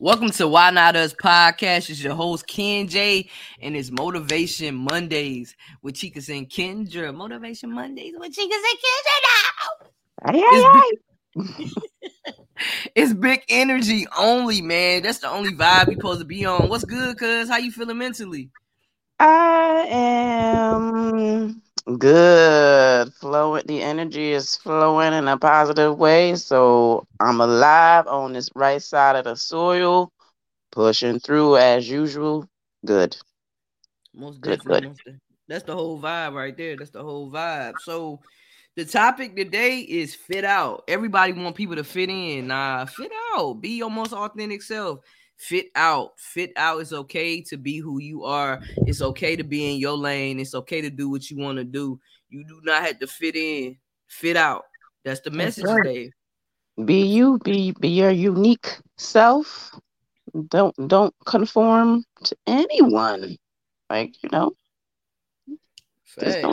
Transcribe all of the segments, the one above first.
Welcome to Why Not Us podcast. It's your host Ken J, and it's Motivation Mondays with Chikas and Kendra. Motivation Mondays with Chikas and Kendra. Now, it's, big, it's big energy only, man. That's the only vibe we supposed to be on. What's good, cuz? How you feeling mentally? I am good. Flowing, the energy is flowing in a positive way. So I'm alive on this right side of the soil, pushing through as usual. Good. Most Good, good. That's the whole vibe right there. That's the whole vibe. So the topic today is fit out. Everybody want people to fit in. Nah, fit out. Be your most authentic self. Fit out. Fit out is okay to be who you are. It's okay to be in your lane. It's okay to do what you want to do. You do not have to fit in. Fit out. That's the That's message right. today. Be you. Be be your unique self. Don't don't conform to anyone. Like you know. Facts.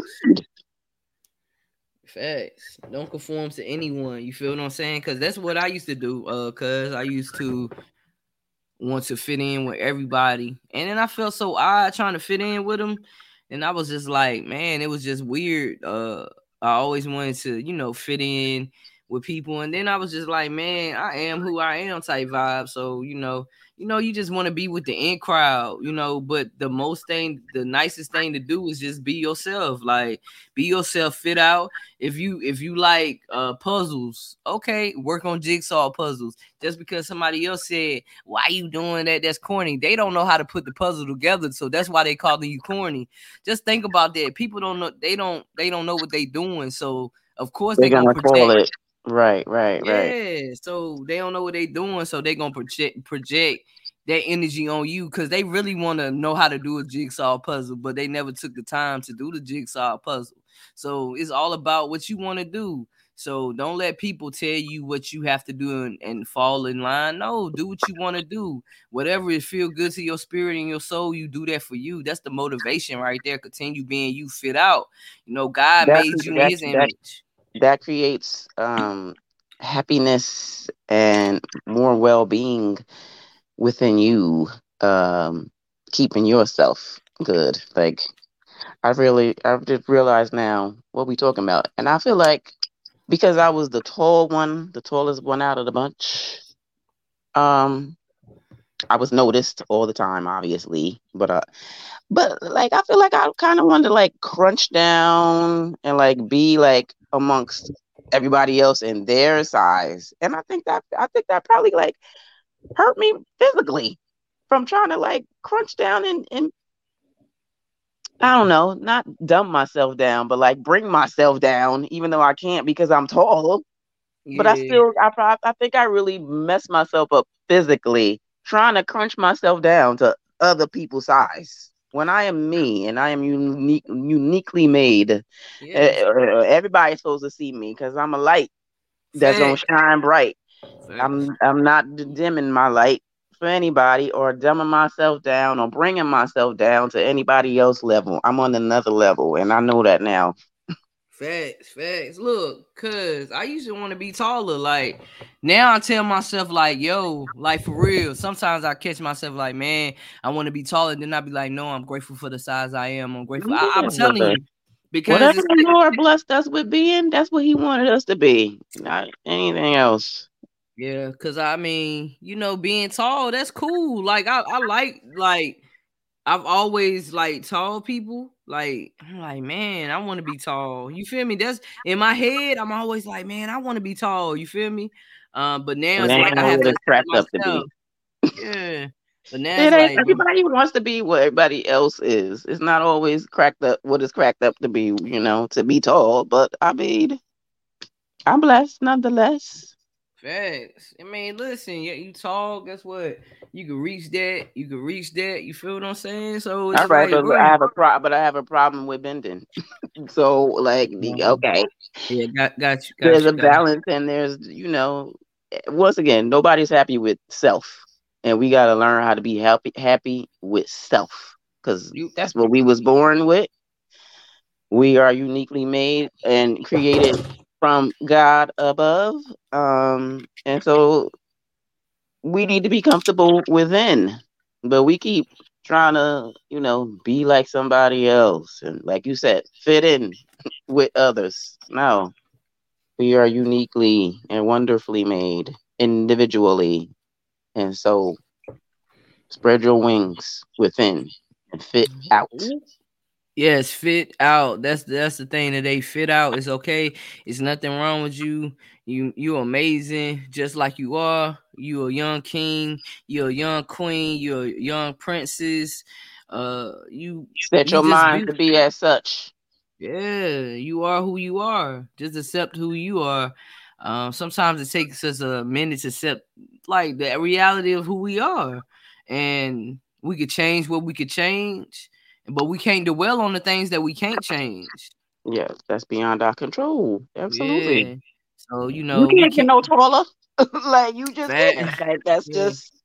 Facts. Don't conform to anyone. You feel what I'm saying? Because that's what I used to do. Uh, cause I used to want to fit in with everybody, and then I felt so odd trying to fit in with them, and I was just like, man, it was just weird. Uh, I always wanted to, you know, fit in with people, and then I was just like, man, I am who I am type vibe. So you know, you know, you just want to be with the in crowd, you know. But the most thing, the nicest thing to do is just be yourself. Like, be yourself. Fit out. If you if you like uh puzzles, okay, work on jigsaw puzzles. Just because somebody else said, "Why you doing that?" That's corny. They don't know how to put the puzzle together, so that's why they calling you corny. Just think about that. People don't know. They don't. They don't know what they doing. So of course They're they gonna gonna call project. Right, right, right. Yeah, so they don't know what they're doing, so they're gonna project project that energy on you because they really want to know how to do a jigsaw puzzle, but they never took the time to do the jigsaw puzzle. So it's all about what you want to do. So don't let people tell you what you have to do and, and fall in line. No, do what you want to do. Whatever it feel good to your spirit and your soul, you do that for you. That's the motivation right there. Continue being you fit out. You know, God That made you in his image. That creates um happiness and more well-being within you um keeping yourself good. Like i really i've just realized now what we talking about. And i feel like because i was the tall one the tallest one out of the bunch um i was noticed all the time obviously. But uh but like i feel like i kind of wanted to like crunch down and like be like amongst everybody else in their size and i think that i think that probably like hurt me physically from trying to like crunch down and, and I don't know, not dumb myself down, but like bring myself down, even though I can't because I'm tall. But I still, I I think I really messed myself up physically trying to crunch myself down to other people's size. When I am me and I am unique, uniquely made, uh, Yes. everybody's supposed to see me because I'm a light that's gonna shine bright. I'm I'm not dimming my light for anybody or dumbing myself down or bringing myself down to anybody else level. I'm on another level and I know that now. Facts, facts. Look, cause I used to want to be taller. Like now, I tell myself, like, yo, like for real. Sometimes I catch myself, like, man, I want to be taller. Then I be like, no, I'm grateful for the size I am. I'm grateful. I, am telling you, because Whatever the Lord blessed us with being, that's what He wanted us to be, not anything else. yeah, cause I mean, you know, being tall, that's cool. Like I, I like, like I've always like tall people. Like I'm like, man, I want to be tall. You feel me? That's in my head. I'm always like, man, I want to be tall. You feel me? Um, but now it's like I Now have to it's up to be. Yeah. But now It it's ain't like, everybody wants to be what everybody else is. It's not always cracked up what it's cracked up to be, you know, to be tall. But I mean, I'm blessed nonetheless. Facts. I mean, listen, yeah, you tall. Guess what? You can reach that. You can reach that. You feel what I'm saying? So it's All right, like, but. I have a pro, but I have a problem with bending. so, like, okay, Yeah, got got you. Got there's you. a Got you. balance, and there's, you know, once again, nobody's happy with self, and we got to learn how to be happy, happy with self, because that's what we was born with. We are uniquely made and created from God above, um, and so we need to be comfortable within. But we keep trying to, you know, be like somebody else and like you said, fit in with others. No. We are uniquely and wonderfully made individually. And so spread your wings within and fit out. Yes, fit out. That's that's the thing that they fit out. It's okay. It's nothing wrong with you. You you amazing, just like you are. You a young king. You're a young queen. You're a young princess. Uh, you set your mind to be as such. Yeah, you are who you are. Just accept who you are. Um, sometimes it takes us a minute to accept like the reality of who we are, and we could change what we could change but we can't dwell on the things that we can't change. Yes, that's beyond our control. Absolutely. Yeah. So you know, you can't get no taller. like you just like, that's yeah. just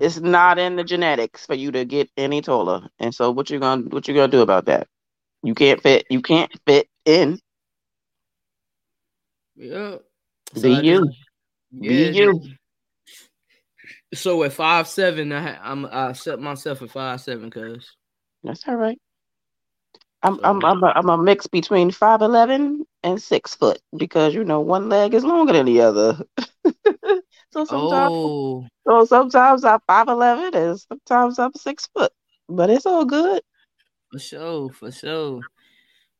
it's not in the genetics for you to get any taller. And so what you gonna what you gonna do about that? You can't fit. You can't fit in. Yeah. So Be you. Yeah, Be you. So at five seven, I I'm I set myself at five seven, cause that's all right. I'm I'm I'm a, I'm a mix between five eleven and six foot because you know one leg is longer than the other. so sometimes oh. so sometimes I'm five eleven and sometimes I'm six foot, but it's all good. For sure, for sure.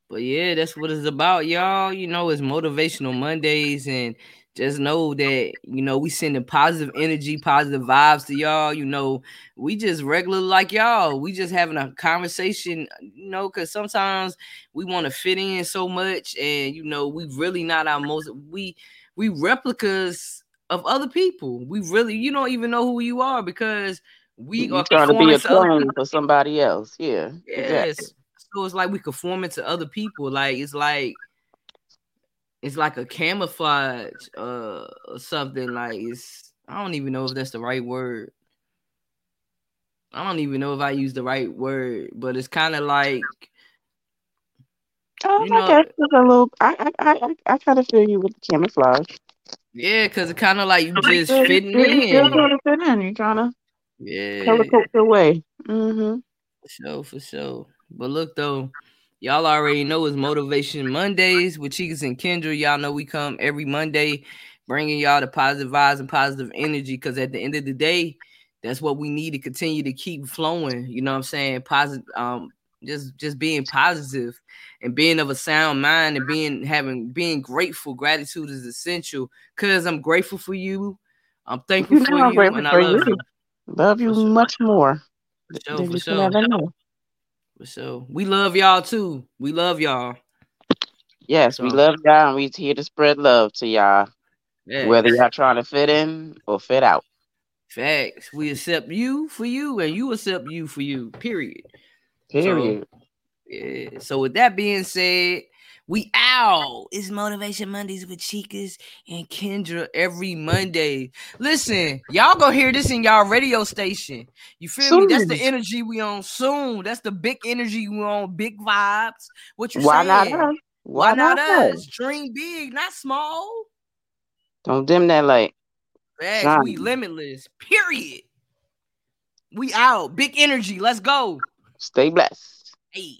But yeah, that's what it's about, y'all. You know, it's motivational Mondays, and just know that you know we sending positive energy, positive vibes to y'all. You know, we just regular like y'all. We just having a conversation, you know, because sometimes we want to fit in so much, and you know, we really not our most we we replicas of other people. We really you don't even know who you are because we you are trying to be a clone for somebody else. Yeah. Yes. Exactly. So it's like we conform it to other people. Like it's like it's like a camouflage uh or something like it's I don't even know if that's the right word. I don't even know if I use the right word, but it's kind of like Oh, you know, I guess it's a little. I I I, I kind of feel you with the camouflage. Yeah, because it's kind of like you just fitting in. You're trying to fit in. You're trying to yeah color your way. Mm-hmm. For sure, for sure. But look though, Y'all already know it's Motivation Mondays with Chikas and Kendra. Y'all know we come every Monday bringing y'all the positive vibes and positive energy because at the end of the day, that's what we need to continue to keep flowing. You know what I'm saying? Positive, um, just just being positive and being of a sound mind and being having being grateful. Gratitude is essential because I'm grateful for you. I'm thankful for you, and I love you. Love you much more. For sure, for sure. So we love y'all too. We love y'all. Yes, so. we love y'all, and we here to spread love to y'all. Whether y'all trying to fit in or fit out. Facts. We accept you for you, and you accept you for you. Period. Period. So, yeah. So with that being said, we out. It's Motivation Mondays with Chikas and Kendra every Monday. Listen, y'all go hear this in y'all radio station. You feel soon. me? That's the energy we on soon. That's the big energy we on. Big vibes. What you Why saying? Not us? Why, Why not, not us? Dream big, not small. Don't dim that light. Facts, we limitless. Period. We out. Big energy. Let's go. Stay blessed. Hey.